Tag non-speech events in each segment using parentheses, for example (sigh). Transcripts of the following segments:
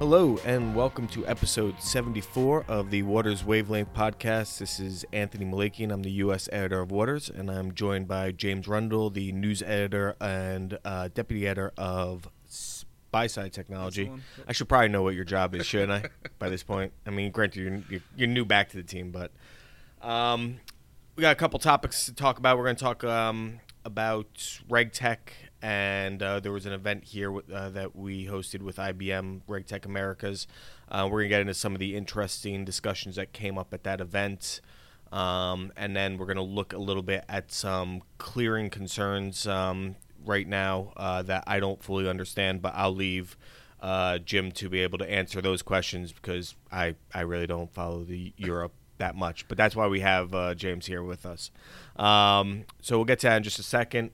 Hello, and welcome to episode 74 of the Waters Wavelength podcast. This is Anthony Malakian. I'm the U.S. editor of Waters, and I'm joined by James Rundle, the news editor and uh, deputy editor of Buy-Side Technology. I should probably know what your job is, shouldn't I, by this point? I mean, granted, you're, you're, you're new back to the team, but um, we got a couple topics to talk about. We're going to talk um, about RegTech and uh, there was an event here uh, that we hosted with IBM RegTech Americas. Uh, we're gonna get into some of the interesting discussions that came up at that event, um, and then we're gonna look a little bit at some clearing concerns um, right now uh, that I don't fully understand, but I'll leave. Uh, Jim to be able to answer those questions because I, I really don't follow the Europe that much, but that's why we have uh, James here with us. Um, so we'll get to that in just a second.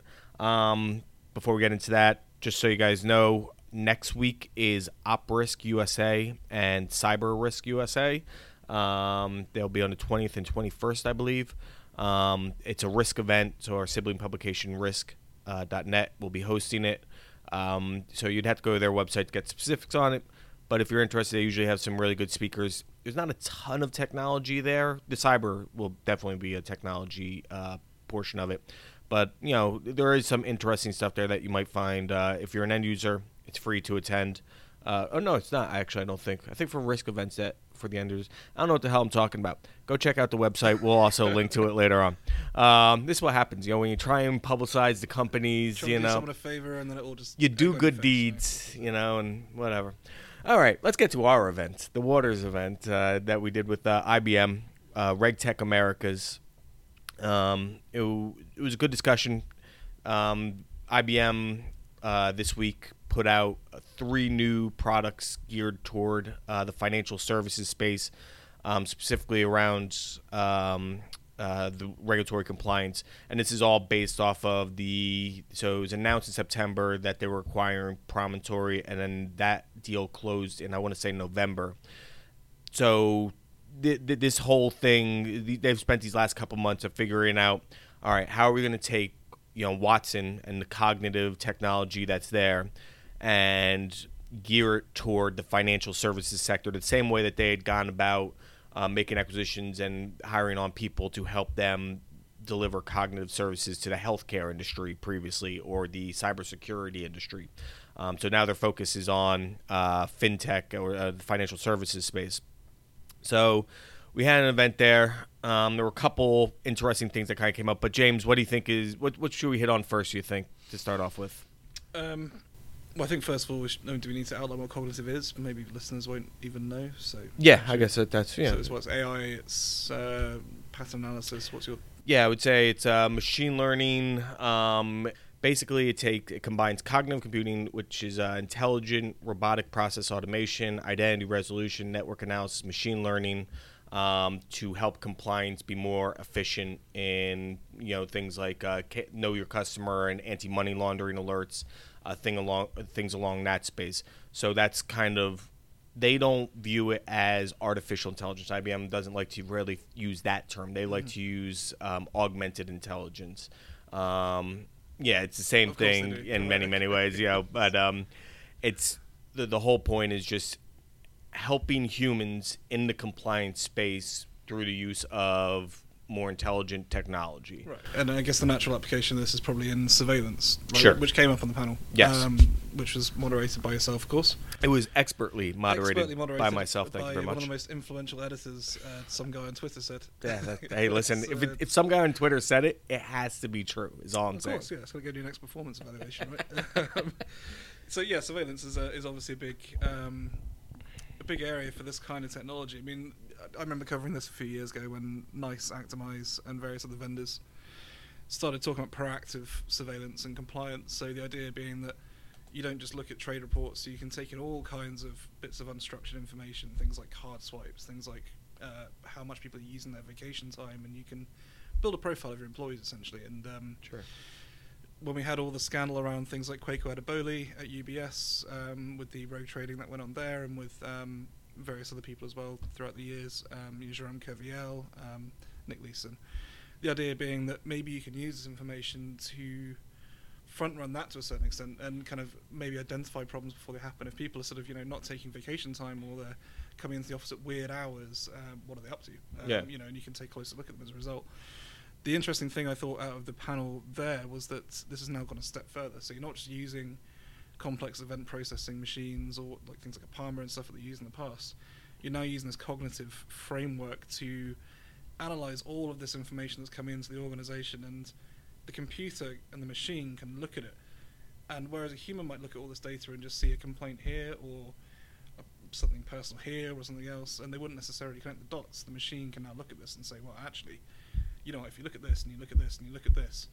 Before we get into that, just so you guys know, next week is OpRisk USA and Cyber Risk USA. Um, they'll be on the 20th and 21st, I believe. Um, it's a risk event, so our sibling publication risk.net uh, will be hosting it. Um, so you'd have to go to their website to get specifics on it. But if you're interested, they usually have some really good speakers. There's not a ton of technology there. The cyber will definitely be a technology uh, portion of it. But you know, there is some interesting stuff there that you might find uh, if you're an end user. It's free to attend. Uh, oh no, it's not actually. I don't think. I think for risk events that for the end users. I don't know what the hell I'm talking about. Go check out the website. We'll also (laughs) link to it later on. Um, this is what happens, you know, when you try and publicize the companies, you know, someone a favor and then it will just you do good deeds, you know, and whatever. All right, let's get to our event, the Waters event uh, that we did with uh, IBM, uh, RegTech Americas. Um, it, it, was a good discussion. Um, IBM uh, this week put out three new products geared toward uh, the financial services space, um, specifically around um, uh, the regulatory compliance. And this is all based off of the. So it was announced in September that they were acquiring Promontory, and then that deal closed in, I want to say, November. So this whole thing they've spent these last couple months of figuring out all right how are we going to take you know watson and the cognitive technology that's there and gear it toward the financial services sector the same way that they had gone about uh, making acquisitions and hiring on people to help them deliver cognitive services to the healthcare industry previously or the cybersecurity industry. Um, so now their focus is on uh, fintech or uh, the financial services space. So we had an event there. Um, there were a couple interesting things that kind of came up. But James, what do you think is what? What should we hit on first? You think to start off with? Um, well, I think first of all, we should, do we need to outline what cognitive is? Maybe listeners won't even know. So yeah, I guess that, that's yeah. So it's what's AI, it's uh, pattern analysis. What's your? Yeah, I would say it's uh, machine learning. Um, basically it takes it combines cognitive computing which is uh, intelligent robotic process automation identity resolution network analysis machine learning um, to help compliance be more efficient in you know things like uh, know your customer and anti-money laundering alerts uh, thing along things along that space so that's kind of they don't view it as artificial intelligence. IBM doesn't like to really use that term. They like mm-hmm. to use um, augmented intelligence. Um, yeah, it's the same of thing in many many ways. Yeah, (laughs) but um, it's the the whole point is just helping humans in the compliance space through the use of more intelligent technology. Right. And I guess the natural application of this is probably in surveillance, right? sure. which came up on the panel. Yes. Um, which was moderated by yourself, of course. It was expertly moderated, expertly moderated by myself. Thank by you very much. One of the most influential editors, uh, some guy on Twitter said. Yeah. That, (laughs) hey, listen, if, it, if some guy on Twitter said it, it has to be true. Is all I'm of saying. Of course, yeah. It's going to go to your next performance evaluation, right? (laughs) Um, so yeah, surveillance is, a, is obviously a big. Um, a big area for this kind of technology. I mean, I remember covering this a few years ago when NICE, Actimize, and various other vendors started talking about proactive surveillance and compliance. So the idea being that you don't just look at trade reports, so you can take in all kinds of bits of unstructured information, things like card swipes, things like uh, how much people are using their vacation time, and you can build a profile of your employees essentially. And um, sure. when we had all the scandal around things like Kweku Adoboli at UBS, um, with the rogue trading that went on there, and with um, various other people as well throughout the years, um, Jerome Kerviel, um, Nick Leeson. The idea being that maybe you can use this information to front run that to a certain extent and kind of maybe identify problems before they happen. If people are sort of you know not taking vacation time or they're coming into the office at weird hours, um, what are they up to? Um, Yeah. You know, and you can take a closer look at them as a result. The interesting thing I thought out of the panel there was that this has now gone a step further. So you're not just using complex event processing machines or like things like Apama and stuff that they used in the past. You're now using this cognitive framework to analyze all of this information that's coming into the organization and the computer and the machine can look at it. And whereas a human might look at all this data and just see a complaint here or a, something personal here or something else, and they wouldn't necessarily connect the dots, the machine can now look at this and say, well, actually, you know, if you look at this and you look at this and you look at this,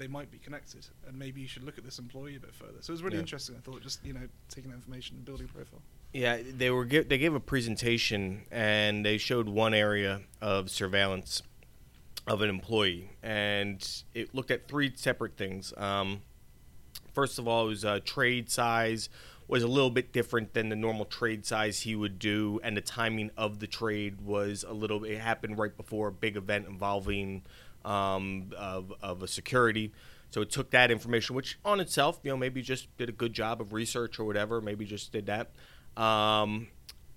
they might be connected, and maybe you should look at this employee a bit further. So it was really Yeah. interesting. I thought just you know taking that information and building a profile. Yeah, they were gi- they gave a presentation and they showed one area of surveillance of an employee, and it looked at three separate things. Um, first of all, it was uh, trade size was a little bit different than the normal trade size he would do, and the timing of the trade was a little. It happened right before a big event involving um, of, of a security. So it took that information, which on itself, you know, maybe just did a good job of research or whatever. Maybe just did that. Um,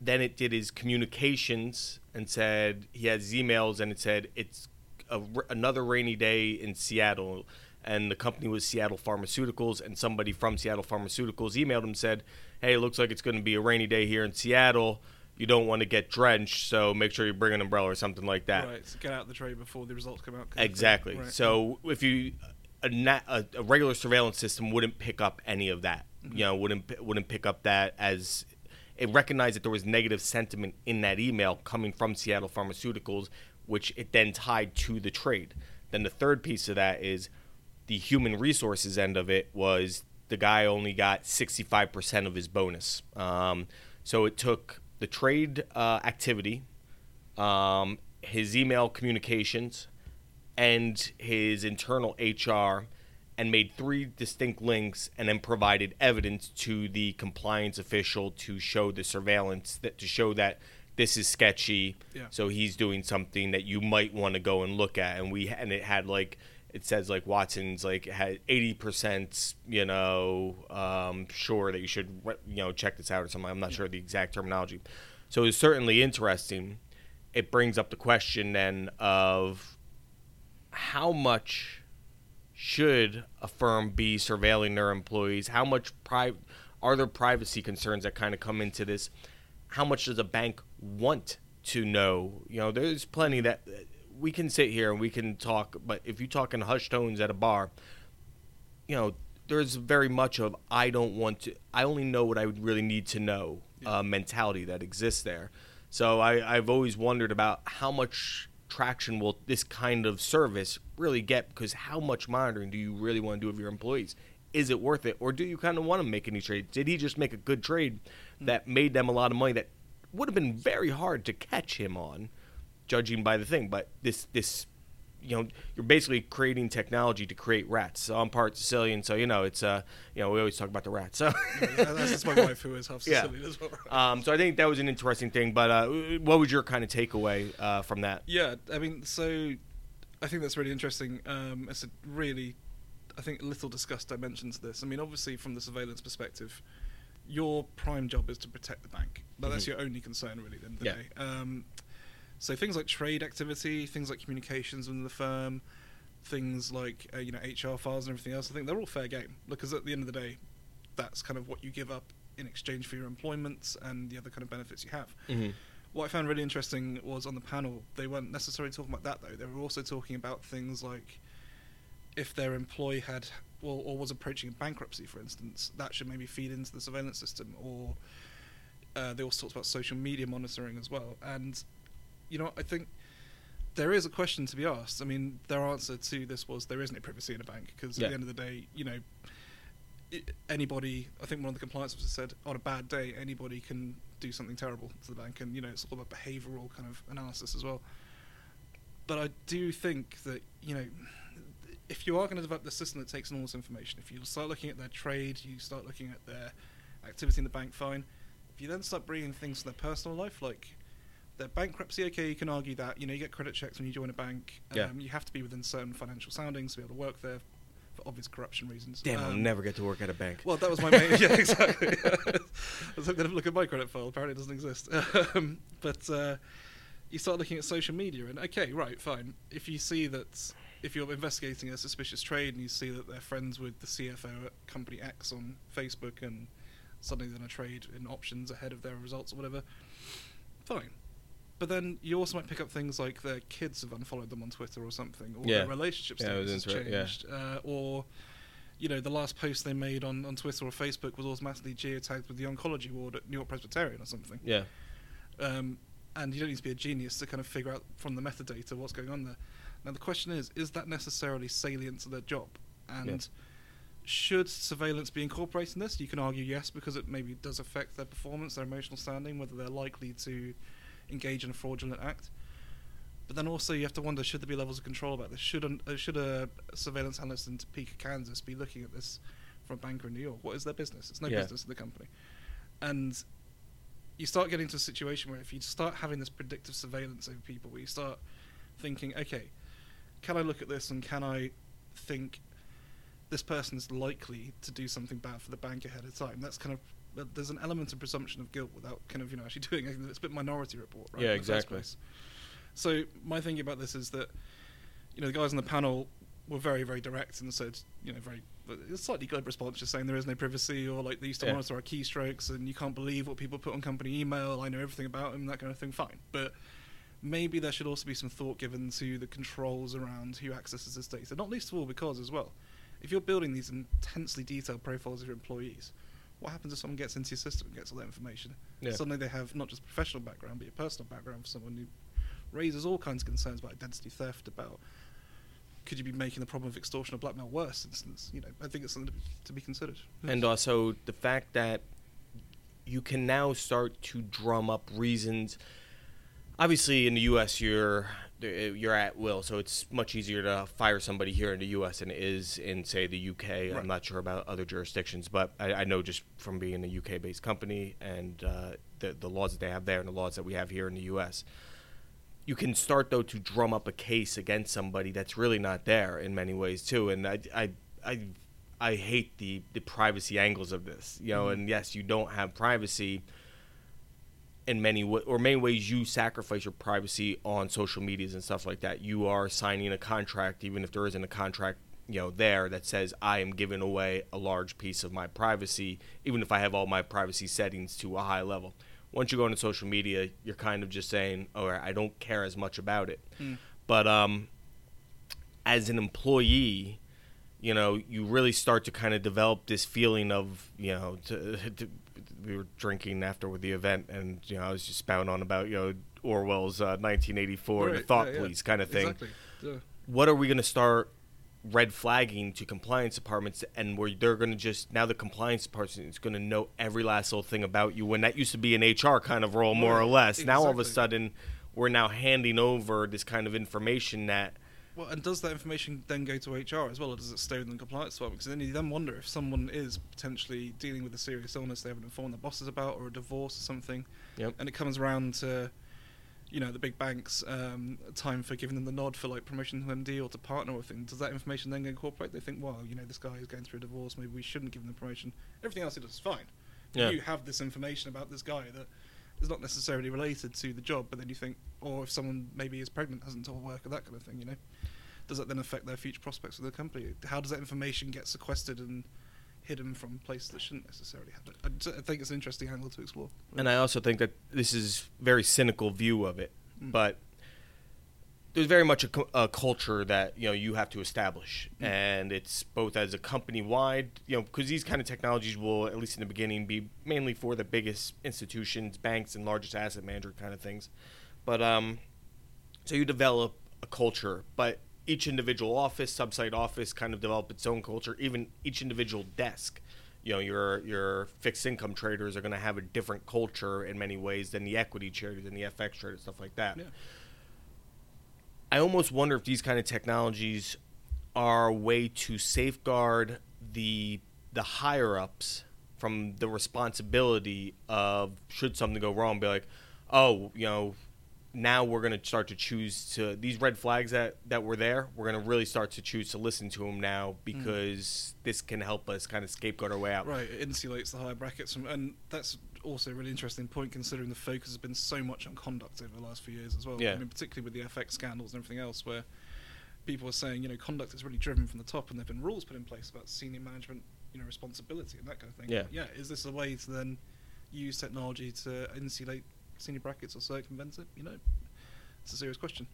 then it did his communications and said he has emails and it said it's a, another rainy day in Seattle and the company was Seattle Pharmaceuticals and somebody from Seattle Pharmaceuticals emailed him said, "Hey, it looks like it's going to be a rainy day here in Seattle. You don't want to get drenched, so make sure you bring an umbrella or something like that." Right. So get out the trade before the results come out. kind of thing. Exactly. Right. So if you a, na- a, a regular surveillance system wouldn't pick up any of that. Mm-hmm. You know, wouldn't wouldn't pick up that as it recognized that there was negative sentiment in that email coming from Seattle Pharmaceuticals, which it then tied to the trade. Then the third piece of that is the human resources end of it was the guy only got 65% of his bonus. Um, so it took the trade uh, activity, um, his email communications, and his internal HR and made three distinct links and then provided evidence to the compliance official to show the surveillance that to show that this is sketchy Yeah. so he's doing something that you might want to go and look at and we and it had like it says like Watson's like had 80% you know um, sure that you should you know check this out or something I'm not sure the exact terminology so it's certainly interesting it brings up the question then of how much should a firm be surveilling their employees? How much pri- are there privacy concerns that kind of come into this? How much does a bank want to know? You know, there's plenty that we can sit here and we can talk, but if you talk in hushed tones at a bar, you know, there's very much of I don't want to. I only know what I would really need to know uh, mentality that exists there. So I, I've always wondered about how much traction will this kind of service really get? Because how much monitoring do you really want to do of your employees? Is it worth it, or do you kind of want to make any trade? Did he just make a good trade that made them a lot of money that would have been very hard to catch him on, judging by the thing? But this this you know, you're basically creating technology to create rats. So I'm part Sicilian, so you know, it's uh, you know, we always talk about the rats. So, Yeah, that's just my wife who is half (laughs) Yeah. Sicilian as well. um, so I think that was an interesting thing. But uh, what was your kind of takeaway uh, from that? Yeah, I mean, so I think that's really interesting. Um, it's a really, I think, little discussed dimension to this. I mean, obviously, from the surveillance perspective, your prime job is to protect the bank. But that's Mhm. your only concern, really, at the end of the Yeah. day. Um, so things like trade activity, things like communications within the firm, things like uh, you know HR files and everything else. I think they're all fair game because at the end of the day, that's kind of what you give up in exchange for your employment and the other kind of benefits you have. Mm-hmm. What I found really interesting was on the panel, they weren't necessarily talking about that though. They were also talking about things like if their employee had, well, or was approaching bankruptcy, for instance, that should maybe feed into the surveillance system. Or uh, they also talked about social media monitoring as well. And you know, I think there is a question to be asked. I mean, their answer to this was there isn't privacy in a bank because Yeah. at the end of the day, you know, anybody, I think one of the compliance officers said, on a bad day, anybody can do something terrible to the bank, and you know, it's all about behavioural kind of analysis as well. But I do think that you know, if you are going to develop the system that takes in all this information, if you start looking at their trade, you start looking at their activity in the bank, fine. If you then start bringing things to their personal life, like their bankruptcy, okay, you can argue that you know you get credit checks when you join a bank. Um, Yeah. You have to be within certain financial soundings to be able to work there. for obvious corruption reasons. Damn, I'll Um, never get to work at a bank. Well, that was my main. (laughs) yeah, exactly. I was hoping to look at my credit file. Apparently, it doesn't exist. (laughs) Um, but uh, you start looking at social media, and okay, right, fine. If you see that, if you're investigating a suspicious trade, and you see that they're friends with the CFO at company X on Facebook, and suddenly they're going to trade in options ahead of their results or whatever, fine. But then you also might pick up things like their kids have unfollowed them on Twitter or something, or Yeah. their relationship Yeah, status has into it, yeah. changed, uh, or you know, the last post they made on, on Twitter or Facebook was automatically geotagged with the oncology ward at New York Presbyterian or something. yeah, Um, and you don't need to be a genius to kind of figure out from the metadata what's going on there. Now, the question is, is that necessarily salient to their job? And Yeah. should surveillance be incorporated in this? You can argue yes, because it maybe does affect their performance, their emotional standing, whether they're likely to engage in a fraudulent act. But then also you have to wonder: should there be levels of control about this? Should a, uh, should a surveillance analyst in Topeka, Kansas, be looking at this from a banker in New York? What is their business? It's no Yeah. business of the company. And you start getting to a situation where if you start having this predictive surveillance over people, where you start thinking, okay, can I look at this and can I think this person is likely to do something bad for the bank ahead of time? That's kind of there's an element of presumption of guilt without kind of you know actually (laughs) doing anything. It's a bit minority report, right? Yeah, in the first exactly. So my thinking about this is that you know the guys on the panel were very very direct and said you know very slightly glib response just saying there is no privacy or like they used to Yeah. monitor our keystrokes and you can't believe what people put on company email I know everything about them that kind of thing fine but maybe there should also be some thought given to the controls around who accesses this data not least of all because as well if you're building these intensely detailed profiles of your employees what happens if someone gets into your system and gets all that information Yeah. suddenly they have not just professional background but your personal background for someone who raises all kinds of concerns about identity theft, about could you be making the problem of extortion or blackmail worse? Instance, you know, I think it's something to be, to be considered. and also the fact that you can now start to drum up reasons. Obviously, in the U.S., you're you're at will, so it's much easier to fire somebody here in the U.S. than it is in, say, the U.K. Right. I'm not sure about other jurisdictions, but I, I know just from being a UK-based company and uh, the the laws that they have there and the laws that we have here in the U.S. You can start though to drum up a case against somebody that's really not there in many ways too, and I I I, I hate the the privacy angles of this, you know. Mhm. And yes, you don't have privacy in many wa or many ways you sacrifice your privacy on social medias and stuff like that. You are signing a contract, even if there isn't a contract, you know, there that says I am giving away a large piece of my privacy, even if I have all my privacy settings to a high level. Once you go into social media, you're kind of just saying, "All right, I don't care as much about it." Mm. But um, as an employee, you know, you really start to kind of develop this feeling of, you know, to, (laughs) to, we were drinking after with the event, and you know, I was just spouting on about, you know, Orwell's uh, 1984, the thought yeah, yeah. police kind of thing. Exactly. Yeah. What are we going to start red flagging to compliance departments, and where they're going to just now the compliance department is going to know every last little thing about you when that used to be an HR kind of role, more or Right, less. Now all of a sudden, we're now handing over this kind of information that. Well, and does that information then go to HR as well, or does it stay in the compliance department? Because then you then wonder if someone is potentially dealing with a serious illness they haven't informed their bosses about, or a divorce or something, Yep. and it comes around to, you know, the big banks, um, time for giving them the nod for like promotion to MD or to partner with things. Does that information then get incorporated? They think, well, you know, this guy is going through a divorce, maybe we shouldn't give him the promotion. Everything else he does is fine. Yeah. You have this information about this guy that is not necessarily related to the job, but then you think, or if someone maybe is pregnant, hasn't told work, or that kind of thing, you know, does that then affect their future prospects with the company? How does that information get sequestered and hidden from places that shouldn't necessarily have it? I think it's an interesting angle to explore. And I also think that this is very cynical view of it, Mm. but there's very much a, a culture that you know you have to establish, Mm. and it's both as a company wide, you know, because these kind of technologies will, at least in the beginning, be mainly for the biggest institutions, banks, and largest asset manager kind of things. But um, so you develop a culture, but each individual office, subsite office, kind of develop its own culture. Even each individual desk, you know, your your fixed income traders are going to have a different culture in many ways than the equity traders and the FX traders, stuff like that. Yeah. I almost wonder if these kind of technologies are a way to safeguard the the higher ups from the responsibility of should something go wrong, be like, oh, you know, now we're going to start to choose to these red flags that that were there. We're going to really start to choose to listen to them now mm. because this can help us kind of scapegoat our way out. Right, it insulates the higher brackets from, and that's also a really interesting point considering the focus has been so much on conduct over the last few years as well. Yeah. I mean, particularly with the FX scandals and everything else, where people are saying, you know, conduct is really driven from the top, and there've been rules put in place about senior management, you know, responsibility and that kind of thing. Yeah. Yeah. Is this a way to then use technology to insulate senior brackets or circumvent it? You know, it's a serious question.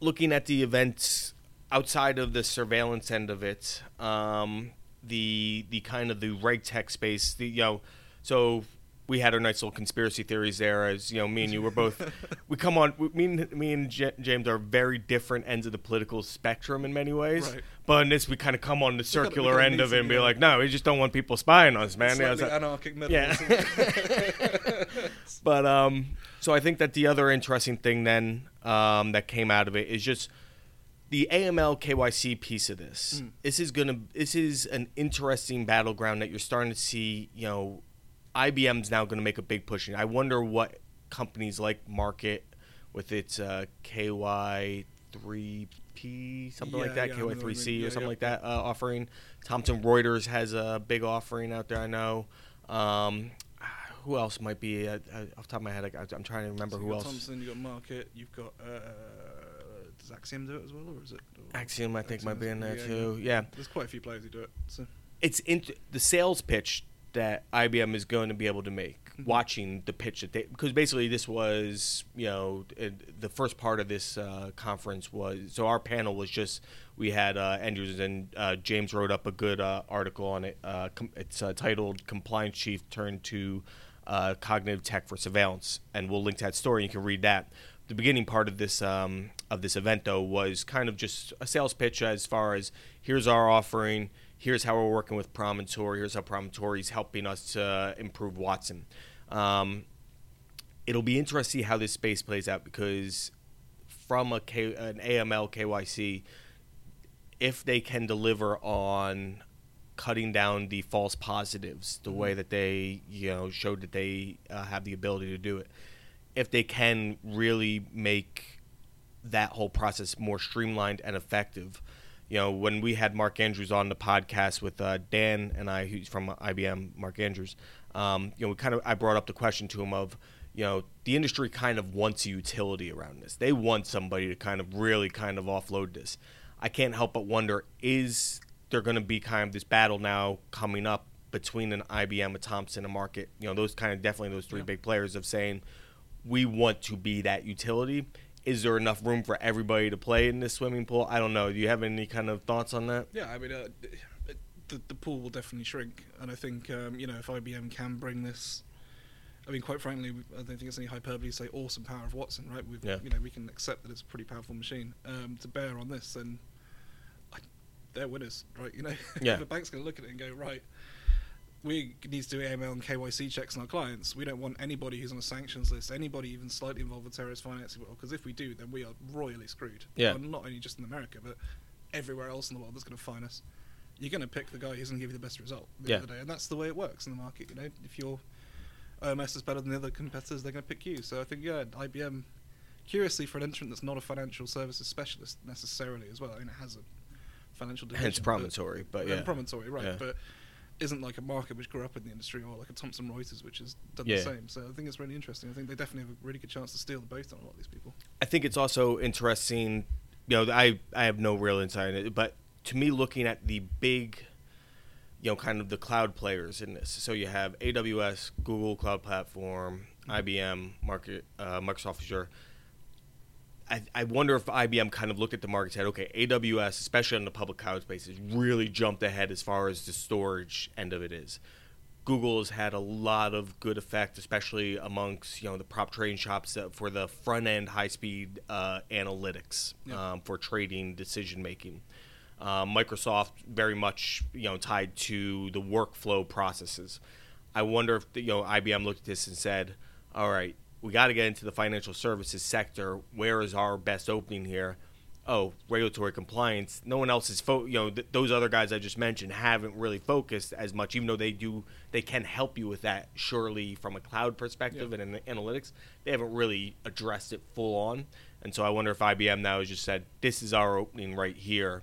looking at the events outside of the surveillance end of it, um, the the kind of the reg tech space, the you know, so we had our nice little conspiracy theories there. As you know, me and you were both, we come on. we- Me and me and J- James are very different ends of the political spectrum in many ways. Right. But in this, we kind of come on the circular end of it and be yeah. like, no, we just don't want people spying on us, man. Yeah, like- anarchic middle. Yeah. (laughs) But um, so I think that the other interesting thing then um, that came out of it is just the AML KYC piece of this. Mm. This is gonna. This is an interesting battleground that you're starting to see. You know, IBM's now going to make a big push. in. I wonder what companies like Markit with its uh, KY3P something like that, yeah, I know what you KY3C mean. or something yeah. like that uh, offering. Thomson Reuters has a big offering out there. I know. Um, who else might be uh, uh, off the top of my head? I, I'm trying to remember So who else. Thomson, you've got Markit, you've got. Uh, does Axiom do it as well, or is it? or- Axiom, I think, might be in there yeah, too. yeah. Yeah, There's quite a few players who do it. So it's int- the sales pitch that IBM is going to be able to make. Mhm. Watching the pitch that they, because basically this was, you know, uh, the first part of this uh, conference was. So our panel was just we had uh, Andrews and uh, James wrote up a good uh, article on it. Uh, com- it's uh, titled "Compliance Chief Turned to uh, Cognitive Tech for Surveillance," and we'll link to that story. You can read that. The beginning part of this um, of this event, though, was kind of just a sales pitch as far as here's our offering, here's how we're working with Promontory, here's how Promontory is helping us to improve Watson. Um, it'll be interesting to see how this space plays out because from a K, an AML KYC, if they can deliver on cutting down the false positives the way that they you know showed that they uh, have the ability to do it if they can really make that whole process more streamlined and effective you know when we had mark andrews on the podcast with uh, dan and i who's from ibm mark andrews um, you know we kind of i brought up the question to him of you know the industry kind of wants a utility around this they want somebody to kind of really kind of offload this i can't help but wonder is there going to be kind of this battle now coming up between an IBM, a Thomson, a Markit, you know, those kind of definitely those three Yeah. big players of saying we want to be that utility. Is there enough room for everybody to play in this swimming pool? I don't know. Do you have any kind of thoughts on that? yeah, I mean, uh, the the pool will definitely shrink, and I think um, you know if IBM can bring this. I mean, quite frankly, I don't think it's any hyperbole to say awesome power of Watson, right? We've, Yeah. You know, we can accept that it's a pretty powerful machine. Um, to bear on this, then I, they're winners, right? You know, Yeah. (laughs) the bank's going to look at it and go, right, we need to do AML and KYC checks on our clients. We don't want anybody who's on a sanctions list, anybody even slightly involved with terrorist financing, because if we do, then we are royally screwed. Yeah. Well, not only just in America, but everywhere else in the world that's going to fine us. You're going to pick the guy who's going to give you the best result at the end of the day, and that's the way it works in the market. You know, if your OMS is better than the other competitors, they're going to pick you. So I think yeah, IBM, curiously for an entrant that's not a financial services specialist necessarily as well. I mean, it has a financial division, Hence Promontory, but and yeah. promontory, right? Yeah. But isn't like a Markit which grew up in the industry or like a Thomson Reuters which has done Yeah. the same. So I think it's really interesting. I think they definitely have a really good chance to steal the boat on a lot of these people. I think it's also interesting. You know, I I have no real insight in it, but to me, looking at the big, you know, kind of the cloud players in this. So you have AWS, Google Cloud Platform, IBM, Market, uh, Microsoft Azure. I, I wonder if IBM kind of looked at the market and said, okay, AWS, especially on the public cloud space, has really jumped ahead as far as the storage end of it is. Google has had a lot of good effect, especially amongst you know the prop trading shops for the front end high speed uh, analytics Yeah. um, for trading decision making. Uh, Microsoft very much you know tied to the workflow processes. I wonder if the, you know IBM looked at this and said, "All right, we got to get into the financial services sector. Where is our best opening here?" oh, regulatory compliance. No one else is, fo- you know, th- those other guys I just mentioned haven't really focused as much, even though they do, they can help you with that. Surely, from a cloud perspective Yeah. and in analytics, they haven't really addressed it full on. And so I wonder if IBM now has just said, this is our opening right here.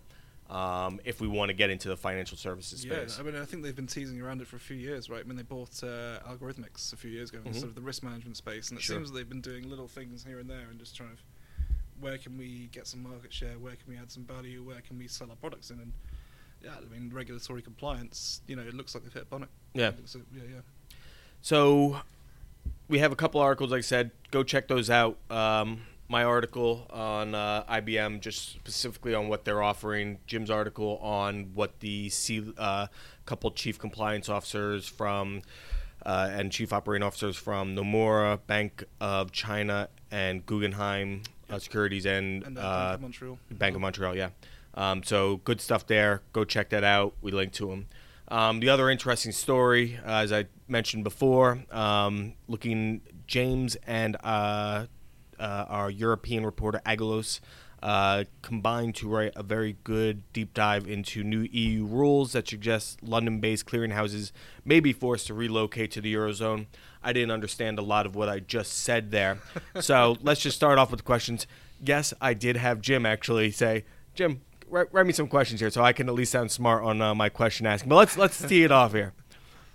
Um, if we want to get into the financial services space. Yeah. I mean, I think they've been teasing around it for a few years, right? I mean, they bought uh, Algorithmics a few years ago in Mhm. sort of the risk management space, and it Sure. seems they've been doing little things here and there and just trying to, where can we get some market share? Where can we add some value? Where can we sell our products in? And yeah, I mean, regulatory compliance, you know, it looks like they've hit upon it. Yeah. So, yeah, yeah. So we have a couple articles, like I said. Go check those out. Um, my article on uh, IBM, just specifically on what they're offering. Jim's article on what the C, uh, couple chief compliance officers from uh, and chief operating officers from Nomura, Bank of China, and Guggenheim uh, Securities and, And uh, uh, Bank of Montreal. Bank of Montreal, yeah. Um, so good stuff there. Go check that out. We link to them. Um, the other interesting story, uh, as I mentioned before, um, looking James and uh, our European reporter Agalos uh, combined to write a very good deep dive into new EU rules that suggest London-based clearinghouses may be forced to relocate to the eurozone. I didn't understand a lot of what I just said there, (laughs) so let's just start off with questions. Yes, I did have Jim actually say, Jim, write, write me some questions here so I can at least sound smart on uh, my question asking. But let's let's tee it off here.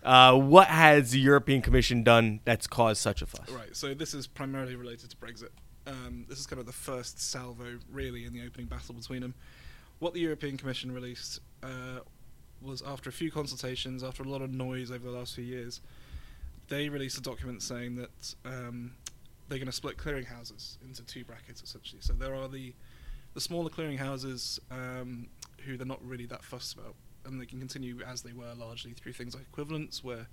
Uh, what has the European Commission done that's caused such a fuss? Right, so this is primarily related to Brexit. Um, this is kind of the first salvo, really, in the opening battle between them. What the European Commission released uh, was after a few consultations, after a lot of noise over the last few years, they released a document saying that um, they're going to split clearinghouses into two brackets, essentially. So there are the the smaller clearinghouses um, who they're not really that fussed about, and they can continue as they were largely through things like equivalence, where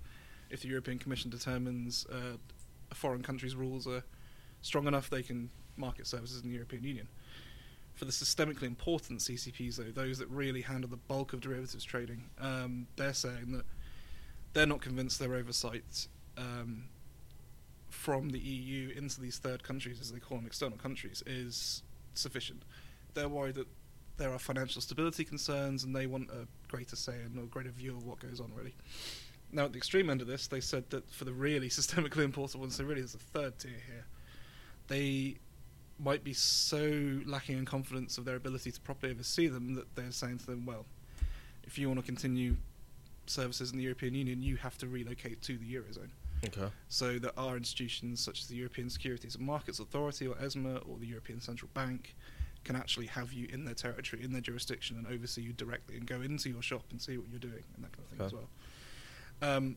if the European Commission determines uh, a foreign country's rules are strong enough, they can market services in the European Union. For the systemically important CCPs, though, those that really handle the bulk of derivatives trading, um, they're saying that they're not convinced their oversight um, from the EU into these third countries, as they call them, external countries, is sufficient. They're worried that there are financial stability concerns, and they want a greater say and a greater view of what goes on, really. Now, at the extreme end of this, they said that for the really (laughs) systemically important ones, so really there's a third tier here, they might be so lacking in confidence of their ability to properly oversee them that they're saying to them, well, if you want to continue services in the European Union, you have to relocate to the Eurozone. Okay. So there are institutions such as the European Securities and Markets Authority or ESMA or the European Central Bank can actually have you in their territory, in their jurisdiction, and oversee you directly and go into your shop and see what you're doing and that kind of thing as well. Um,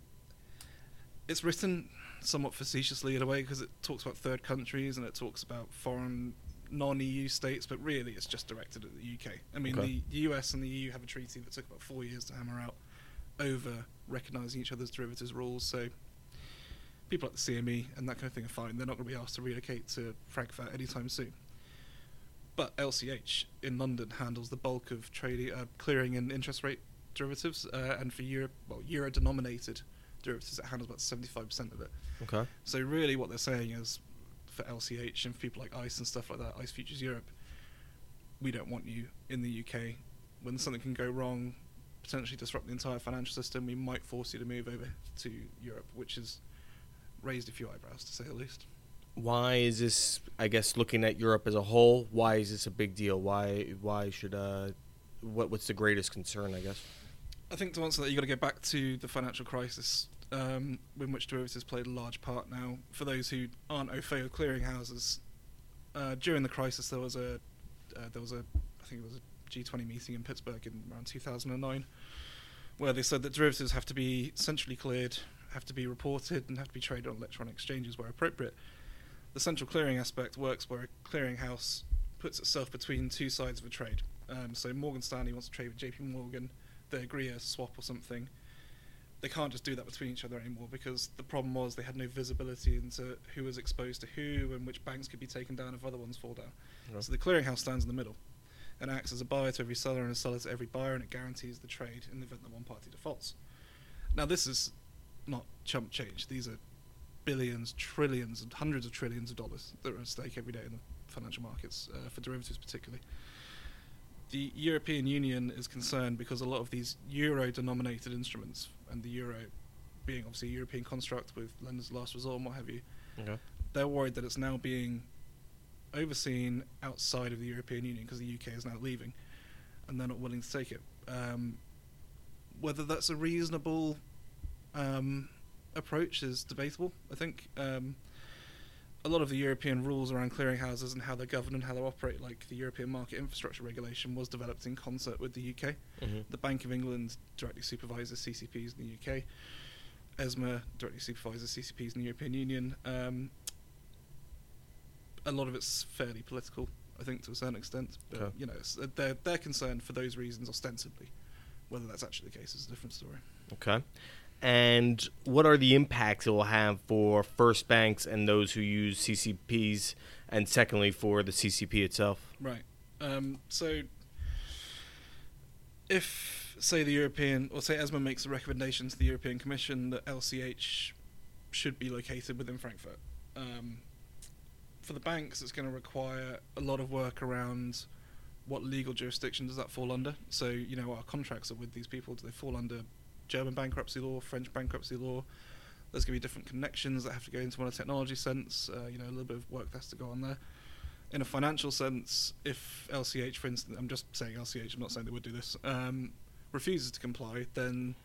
it's written somewhat facetiously in a way because it talks about third countries and it talks about foreign non-EU states, but really it's just directed at the UK. I mean, Okay. the US and the EU have a treaty that took about four years to hammer out over recognising each other's derivatives rules. So people like the CME and that kind of thing are fine. They're not going to be asked to relocate to Frankfurt anytime soon. But LCH in London handles the bulk of trading, uh, clearing and interest rate derivatives, uh, and for Euro, well, euro-denominated derivatives, it handles about seventy-five percent of it. Okay. So really, what they're saying is, for LCH and for people like ICE and stuff like that, ICE Futures Europe, we don't want you in the UK. When something can go wrong, potentially disrupt the entire financial system, we might force you to move over to Europe, which has raised a few eyebrows, to say the least. Why is this? I guess looking at Europe as a whole, why is this a big deal? Why why should uh, what what's the greatest concern? I guess. I think to answer that, you've got to go back to the financial crisis, um, in which derivatives played a large part. Now, for those who aren't au fait clearinghouses, uh, during the crisis there was a uh, there was a I think it was a G20 meeting in Pittsburgh in around 2009, where they said that derivatives have to be centrally cleared, have to be reported, and have to be traded on electronic exchanges where appropriate. The central clearing aspect works where a clearinghouse puts itself between two sides of a trade. Um, so Morgan Stanley wants to trade with JP Morgan, they agree a swap or something. They can't just do that between each other anymore because the problem was they had no visibility into who was exposed to who and which banks could be taken down if other ones fall down. Yeah. So the clearinghouse stands in the middle and acts as a buyer to every seller and a seller to every buyer, and it guarantees the trade in the event that one party defaults. Now, this is not chump change. These are billions, trillions, and hundreds of trillions of dollars that are at stake every day in the financial markets uh, for derivatives, particularly. the European Union is concerned because a lot of these euro-denominated instruments, and the euro being obviously a European construct with lenders last resort and what have you, Okay. they're worried that it's now being overseen outside of the European Union because the UK is now leaving, and they're not willing to take it. Um, whether that's a reasonable um, approach is debatable. I think um, a lot of the European rules around clearinghouses and how they're governed and how they operate, like the European Market Infrastructure Regulation, was developed in concert with the UK. Mm-hmm. The Bank of England directly supervises CCPs in the UK. ESMA directly supervises CCPs in the European Union. Um, a lot of it's fairly political, I think, to a certain extent. But Okay. you know, it's, they're they're concerned for those reasons ostensibly. Whether that's actually the case is a different story. Okay. And what are the impacts it will have for first banks and those who use CCPs, and secondly for the CCP itself? Right. Um, so, if say the European or say ESMA makes a recommendation to the European Commission that LCH should be located within Frankfurt, um, for the banks, it's going to require a lot of work around what legal jurisdiction does that fall under. So, you know, our contracts are with these people. Do they fall under German bankruptcy law, French bankruptcy law? There's going to be different connections that have to go into one a technology sense. Uh, you know, a little bit of work that has to go on there in a financial sense, if LCH, for instance, I'm just saying LCH, I'm not saying they would do this, um, refuses to comply, then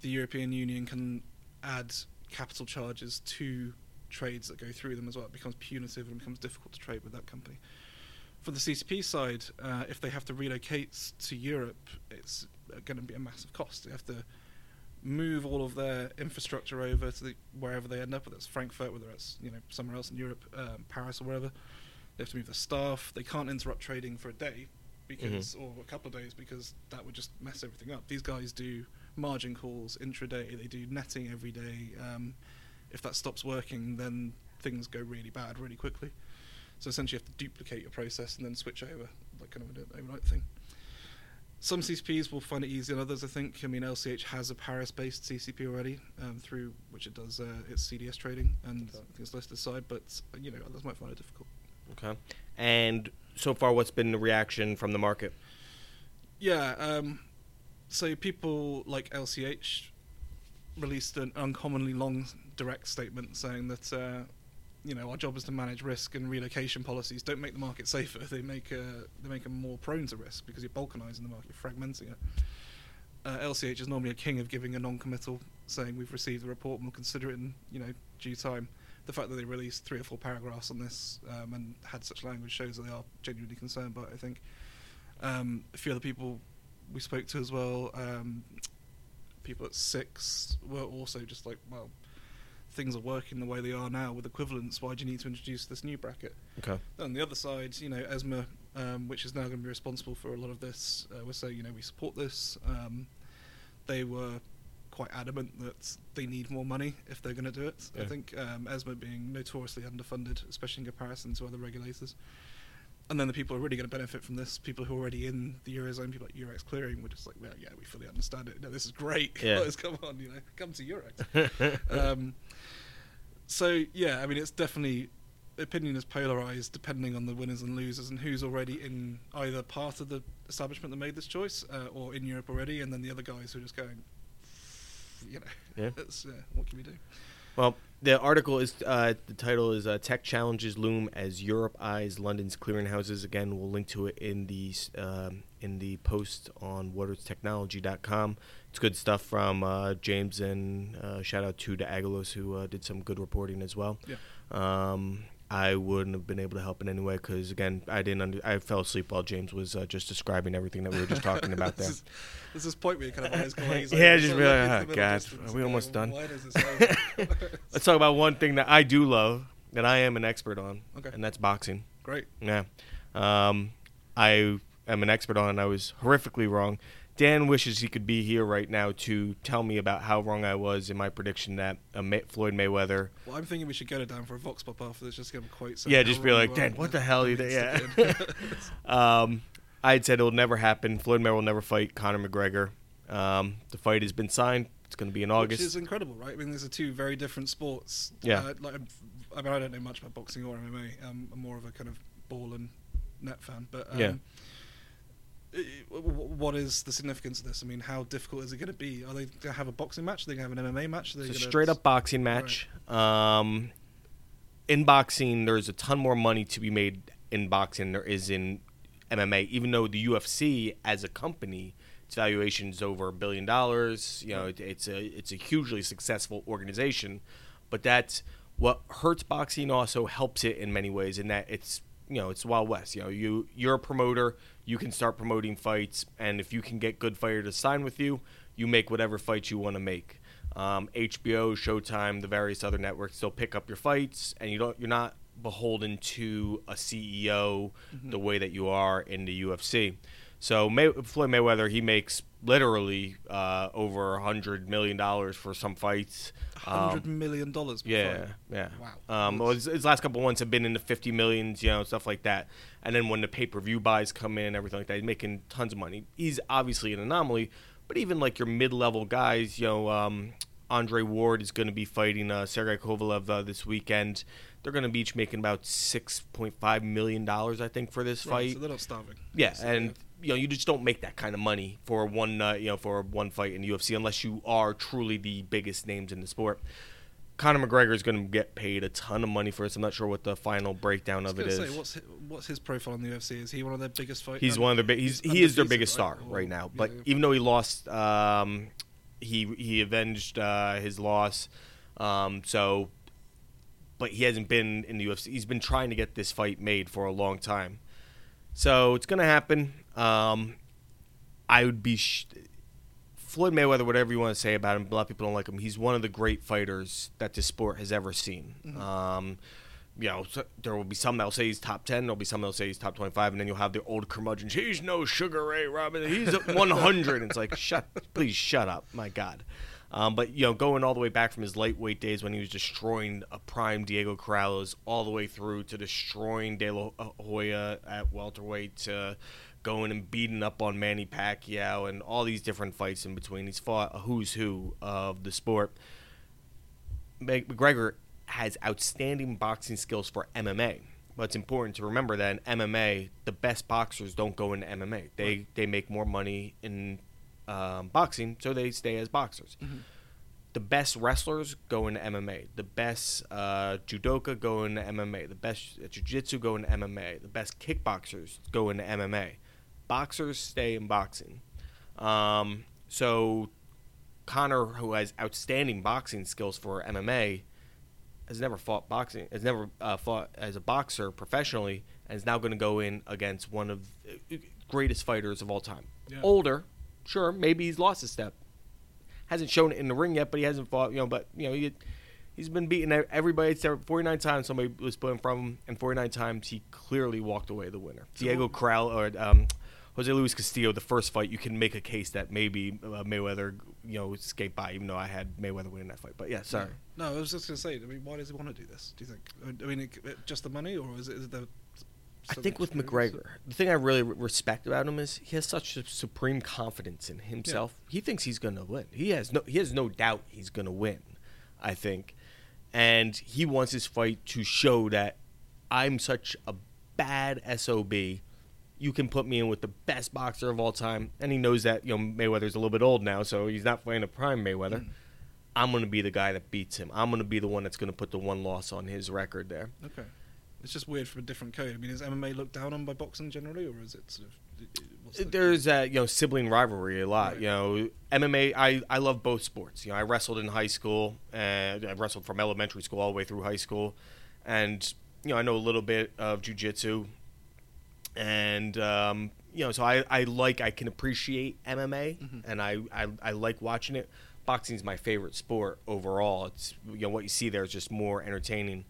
the European Union can add capital charges to trades that go through them as well. It becomes punitive and becomes difficult to trade with that company. For the CCP side, uh, if they have to relocate to Europe, it's going to be a massive cost. They have to move all of their infrastructure over to the, wherever they end up, whether it's Frankfurt, whether it's you know somewhere else in Europe, um, Paris or wherever. They have to move their staff. They can't interrupt trading for a day because, or a couple of days, because that would just mess everything up. These guys do margin calls intraday. They do netting every day. Um, if that stops working, then things go really bad really quickly. So essentially, you have to duplicate your process and then switch over, like kind of an overnight thing. Some CCPs will find it easier than others. I think. I mean, LCH has a Paris-based CCP already, um, through which it does uh, its CDS trading and Okay. It's listed aside. But uh, you know, others might find it difficult. Okay. And so far, what's been the reaction from the market? Yeah. Um, so people like LCH released an uncommonly long direct statement saying that uh, you know our job is to manage risk and relocation policies don't make the market safer. They make uh, they make them more prone to risk because you're balkanizing the market, you're fragmenting it. Uh, LCH is normally a king of giving a non-committal, saying we've received the report and we'll consider it in you know due time. The fact that they released three or four paragraphs on this um, and had such language shows that they are genuinely concerned But. I think um, a few other people we spoke to as well, um, people at SIX, were also just like, well, things are working the way they are now with equivalence. Why do you need to introduce this new bracket? Okay. On the other side, you know, ESMA, um, which is now going to be responsible for a lot of this, uh, we're saying, you know, we support this. Um, they were quite adamant that they need more money if they're going to do it. I think um, ESMA being notoriously underfunded, especially in comparison to other regulators. And then the people who are really going to benefit from this, people who are already in the eurozone, people like Eurex Clearing, were just like, well, yeah, we fully understand it. No, this is great. (laughs) Yeah. Come on, you know, come to Eurex. (laughs) um, so yeah, I mean, it's definitely opinion is polarized depending on the winners and losers and who's already in either part of the establishment that made this choice uh, or in Europe already, and then the other guys who are just going, you know, Yeah. it's, uh, what can we do? Well, the article is uh, the title is uh, "Tech Challenges Loom as Europe Eyes London's Clearinghouses." Again, we'll link to it in the um, in the post on waterstechnology.com. It's good stuff from uh, James and uh, shout out to Agalos who uh, did some good reporting as well. Yeah. Um, I wouldn't have been able to help in any way because again, I didn't. Under- I fell asleep while James was uh, just describing everything that we were just talking about (laughs) there. This is- point where you kind of eyes glaze. (laughs) Yeah, just be like, "Oh, God, are we go, almost done?" Why does this? (laughs) Let's talk about one thing that I do love that I am an expert on, Okay. and that's boxing. Great. Yeah. Um, I am an expert on, and I was horrifically wrong. Dan wishes he could be here right now to tell me about how wrong I was in my prediction that uh, May- Floyd Mayweather. Well, I'm thinking we should get to Dan for a vox pop after this, just give him a quote. saying Yeah, just be like, Dan, what the hell you how did? he Yeah. needs to win." um, I had said it'll never happen. Floyd Mayweather will never fight Conor McGregor. Um, the fight has been signed. It's going to be in August. Which is incredible, right? I mean, these are two very different sports. Yeah. Uh, like, I'm- mean, I don't know much about boxing or MMA. Um, I'm more of a kind of ball and net fan, but um, Yeah. What is the significance of this? I mean, how difficult is it going to be? Are they going to have a boxing match? Are they going to have an MMA match? Are they a gonna- straight up boxing match. Um, in boxing, there's a ton more money to be made in boxing than there is in MMA. Even though the UFC as a company, its valuation is over a billion dollars. You know, it, it's a it's a hugely successful organization. But that's what hurts boxing. Also helps it in many ways in that it's you know it's Wild West. You know, you you're a promoter. You can start promoting fights, and if you can get good fighters to sign with you, you make whatever fights you want to make. Um, HBO, Showtime, the various other networks they'll pick up your fights, and you don't you're not beholden to a CEO the way that you are in the UFC. So May, Floyd Mayweather, he makes literally uh, over a hundred million dollars for some fights. hundred Um, million dollars. yeah, fight. yeah. Wow. Um, well, his, his last couple ones have been in the fifty millions, you know, stuff like that. And then when the pay per view buys come in, everything like that, he's making tons of money. He's obviously an anomaly, but even like your mid level guys, you know, um, Andre Ward is going to be fighting uh, Sergey Kovalev uh, this weekend. They're going to be each making about six point five million dollars, I think, for this Right, fight. so they're not starving. Yeah, So, and you know you just don't make that kind of money for one uh, you know for one fight in the UFC unless you are truly the biggest names in the sport. Conor McGregor is going to get paid a ton of money for this. I'm not sure what the final breakdown of it gonna is. what's his, what's his profile in the UFC? Is he one of their biggest fighters? he's one of their big. He's he is their biggest star Or- right now. But yeah. even though he lost, um, he he avenged uh, his loss. Um, so, but he hasn't been in the UFC. He's been trying to get this fight made for a long time. So it's gonna happen. Um, I would be. Sh- Floyd Mayweather, whatever you want to say about him, a lot of people don't like him. He's one of the great fighters that this sport has ever seen. Mhm. Um, you know, so there will be some that'll say he's top ten. There'll be some that'll say he's top twenty-five, and then you'll have the old curmudgeons. He's no Sugar Ray Robinson. He's (laughs) one hundred. it's like, shut, please shut up, my God. Um, but you know, going all the way back from his lightweight days when he was destroying a prime Diego Corrales, all the way through to destroying De La Hoya at welterweight, to going and beating up on Manny Pacquiao, and all these different fights in between. He's fought a who's who of the sport. Mc- McGregor has outstanding boxing skills for MMA. But it's important to remember that in MMA, the best boxers don't go into MMA. They they make more money in um, boxing, so they stay as boxers. Mhm. The best wrestlers go into MMA. The best uh, judoka go into MMA. The best jiu-jitsu go into MMA. The best kickboxers go into MMA. Boxers stay in boxing. Um, so Conor, who has outstanding boxing skills for MMA, has never fought boxing, has never uh, fought as a boxer professionally, and is now going to go in against one of the greatest fighters of all time. Yeah. Older, sure, maybe he's lost a step. Hasn't shown it in the ring yet, but he hasn't fought. You know, but you know he. He's been beaten everybody except 49 times somebody was put in from him, and 49 times he clearly walked away the winner. Diego Corral or um, Jose Luis Castillo, the first fight, you can make a case that maybe uh, Mayweather, you know, escaped by, even though I had Mayweather winning that fight. But yeah, sorry. No, I was just going to say. I mean, why does he want to do this? Do you think? I mean, it, just the money, or is it, is it the? I think with? McGregor, the thing I really respect about him is he has such a supreme confidence in himself. He thinks he's going to win. He has no he has no doubt he's going to win. I think, and he wants his fight to show that I'm such a bad sob. You can put me in with the best boxer of all time, and he knows that you know Mayweather's a little bit old now, so he's not fighting a prime Mayweather. Mm. I'm going to be the guy that beats him. I'm going to be the one that's going to put the one loss on his record there. Okay, it's just weird for a different code. I mean, is MMA looked down on by boxing generally, or is it sort of? What's the- There's that you know sibling rivalry a lot. Right. You know, MMA. I I love both sports. You know, I wrestled in high school, and I wrestled from elementary school all the way through high school, and you know I know a little bit of jujitsu, and um, you know so I, I like I can appreciate MMA, Mhm. and I, I I like watching it. Boxing is my favorite sport overall. It's you know what you see there is just more entertaining,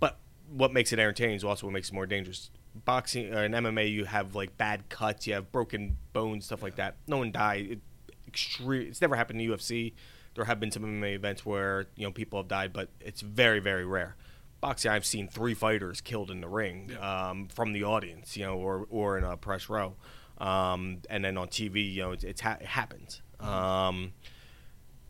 but what makes it entertaining is also what makes it more dangerous. Boxing or in MMA, you have like bad cuts, you have broken bones, stuff like that. No one died. It, extreme. It's never happened in the UFC. There have been some MMA events where you know people have died, but it's very very rare. Boxing, I've seen three fighters killed in the ring Yeah. um, from the audience, you know, or or in a press row, um, and then on TV, you know, it's, it's ha- it happens. Um,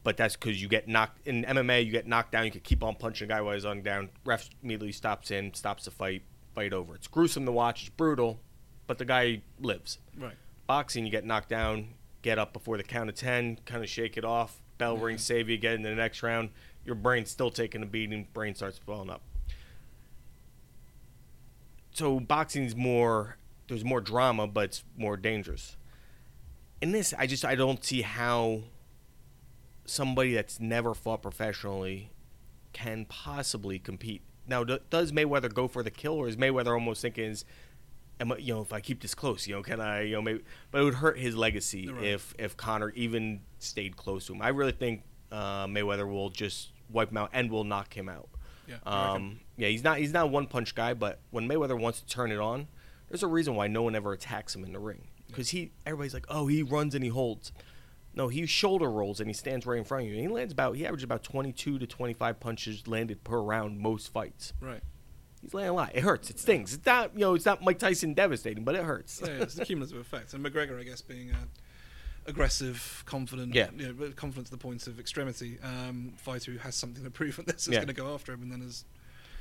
but that's because you get knocked in MMA. You get knocked down. You can keep on punching a guy while he's on down. Ref immediately stops in, stops the fight, fight over. It's gruesome to watch. It's brutal, but the guy lives. right. Boxing, you get knocked down, get up before the count of ten, kind of shake it off. Bell rings, save you, get into the next round. Your brain's still taking a beating. Brain starts blowing up. So boxing's more. There's more drama, but it's more dangerous. In this, I just I don't see how somebody that's never fought professionally can possibly compete. Now, does Mayweather go for the kill, or is Mayweather almost thinking, is, am I, you know, if I keep this close, you know, can I, you know, maybe? But it would hurt his legacy Right. if if Conor even stayed close to him. I really think uh, Mayweather will just wipe him out and will knock him out. Yeah. Um, yeah, he's not he's not a one punch guy, but when Mayweather wants to turn it on, there's a reason why no one ever attacks him in the ring because he everybody's like, oh, he runs and he holds. No, he shoulder rolls and he stands right in front of you. And he lands about he averages about 22 to 25 punches landed per round most fights. right. He's landing a lot. It hurts. It stings. It's not you know it's not Mike Tyson devastating, but it hurts. Yeah, it's the cumulative (laughs) effect. And McGregor, I guess, being a aggressive, confident, Yeah. you know, confident to the point of extremity, um, fighter who has something to prove, (laughs) and this is Yeah. going to go after him, and then is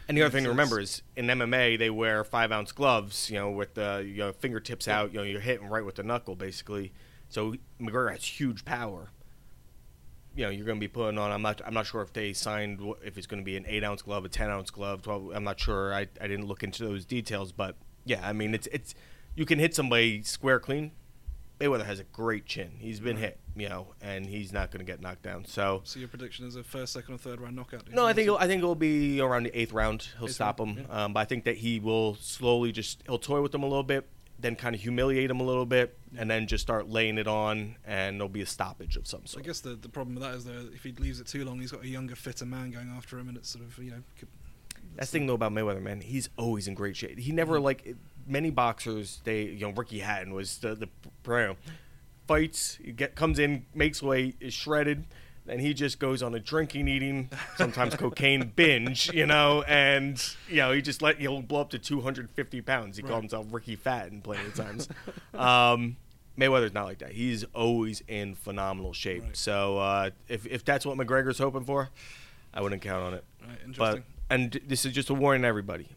And the other thing to remember is in MMA they wear five ounce gloves, you know, with the you know, fingertips out. You know, you're hitting right with the knuckle, basically. So McGregor has huge power. You know, you're going to be putting on. I'm not. I'm not sure if they signed if it's going to be an eight ounce glove, a ten ounce glove, twelve. I'm not sure. I, I didn't look into those details, but yeah, I mean, it's it's you can hit somebody square clean. Mayweather has a great chin. He's been hit, you know, and he's not going to get knocked down. So So your prediction is a first, second, or third round knockout? no, I think? I think it'll be around the eighth round. He'll Eighth stop round, him, um, but I think that he will slowly just he'll toy with him a little bit, then kind of humiliate him a little bit, and then just start laying it on, and there'll be a stoppage of some sort. I guess the, the problem with that is that if he leaves it too long, he's got a younger, fitter man going after him, and it's sort of you know. could- That's the thing though about Mayweather, man. He's always in great shape. He never mm-hmm. like many boxers. They you know Ricky Hatton was the the perennial fights. He get comes in, makes weight, is shredded. Then he just goes on a drinking, eating, sometimes cocaine (laughs) binge, you know, and you know he just let he'll blow up to 250 pounds. He Right. called himself Ricky Fatton plenty of times. um, Mayweather's not like that. He's always in phenomenal shape. Right. So uh, if if that's what McGregor's hoping for, I wouldn't count on it. Right, But and this is just a warning to everybody.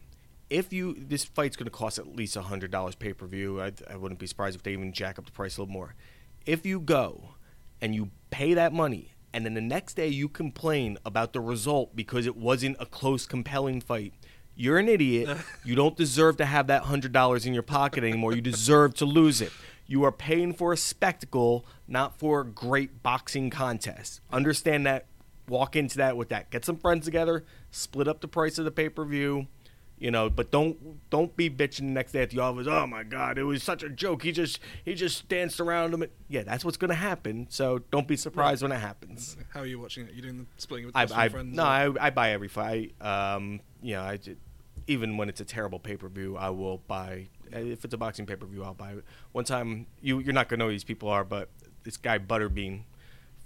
If you this fight's going to cost at least hundred dollars pay per view, I, I wouldn't be surprised if they even jack up the price a little more. If you go and you pay that money, and then the next day you complain about the result because it wasn't a close, compelling fight, you're an idiot. (laughs) you don't deserve to have that hundred dollars in your pocket anymore. You deserve to lose it. You are paying for a spectacle, not for a great boxing contest. Understand that. Walk into that with that. Get some friends together. Split up the price of the pay per view. You know, but don't don't be bitching the next day at the office. Oh my God, it was such a joke. He just he just danced around him. Yeah, that's what's gonna happen. So don't be surprised when it happens. How are you watching it? You doing the splitting with I, the I friends? no, I, I buy every fight. Um, you know, I even when it's a terrible pay per view, I will buy. If it's a boxing pay per view, I'll buy it. One time, you you're not gonna know who these people are, but this guy Butterbean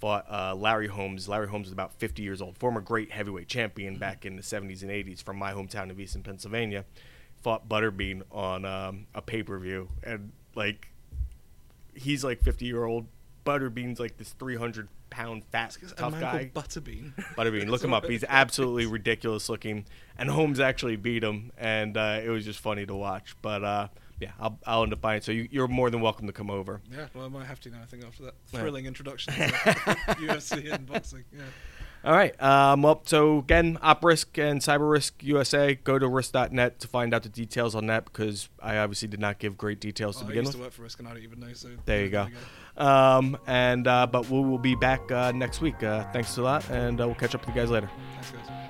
fought uh, Larry Holmes. Larry Holmes is about 50 years old, former great heavyweight champion back in the 70s and 80s from my hometown of Easton, Pennsylvania. Fought Butterbean on um, a pay per view, and like he's like 50 year old. Butterbean's like this 300 pound fat tough guy. Butterbean. Butterbean, look (laughs) him up. He's absolutely ridiculous looking, and Holmes actually beat him, and uh, it was just funny to watch. But uh, yeah, I'll, I'll end up buying. it. So you, you're more than welcome to come over. Yeah, well, I might have to now. I think after that Yeah. thrilling introduction to (laughs) UFC and boxing. Yeah. All right. Um, well, so again, OpRisk and CyberRisk USA. Go to risk.net to find out the details on that because I obviously did not give great details to Well, I begin used with. to work for Risk and I don't even know. So There you go. Um, and uh, but we will be back uh, next week. Uh, thanks a lot, and uh, we'll catch up with you guys later. Thanks, guys.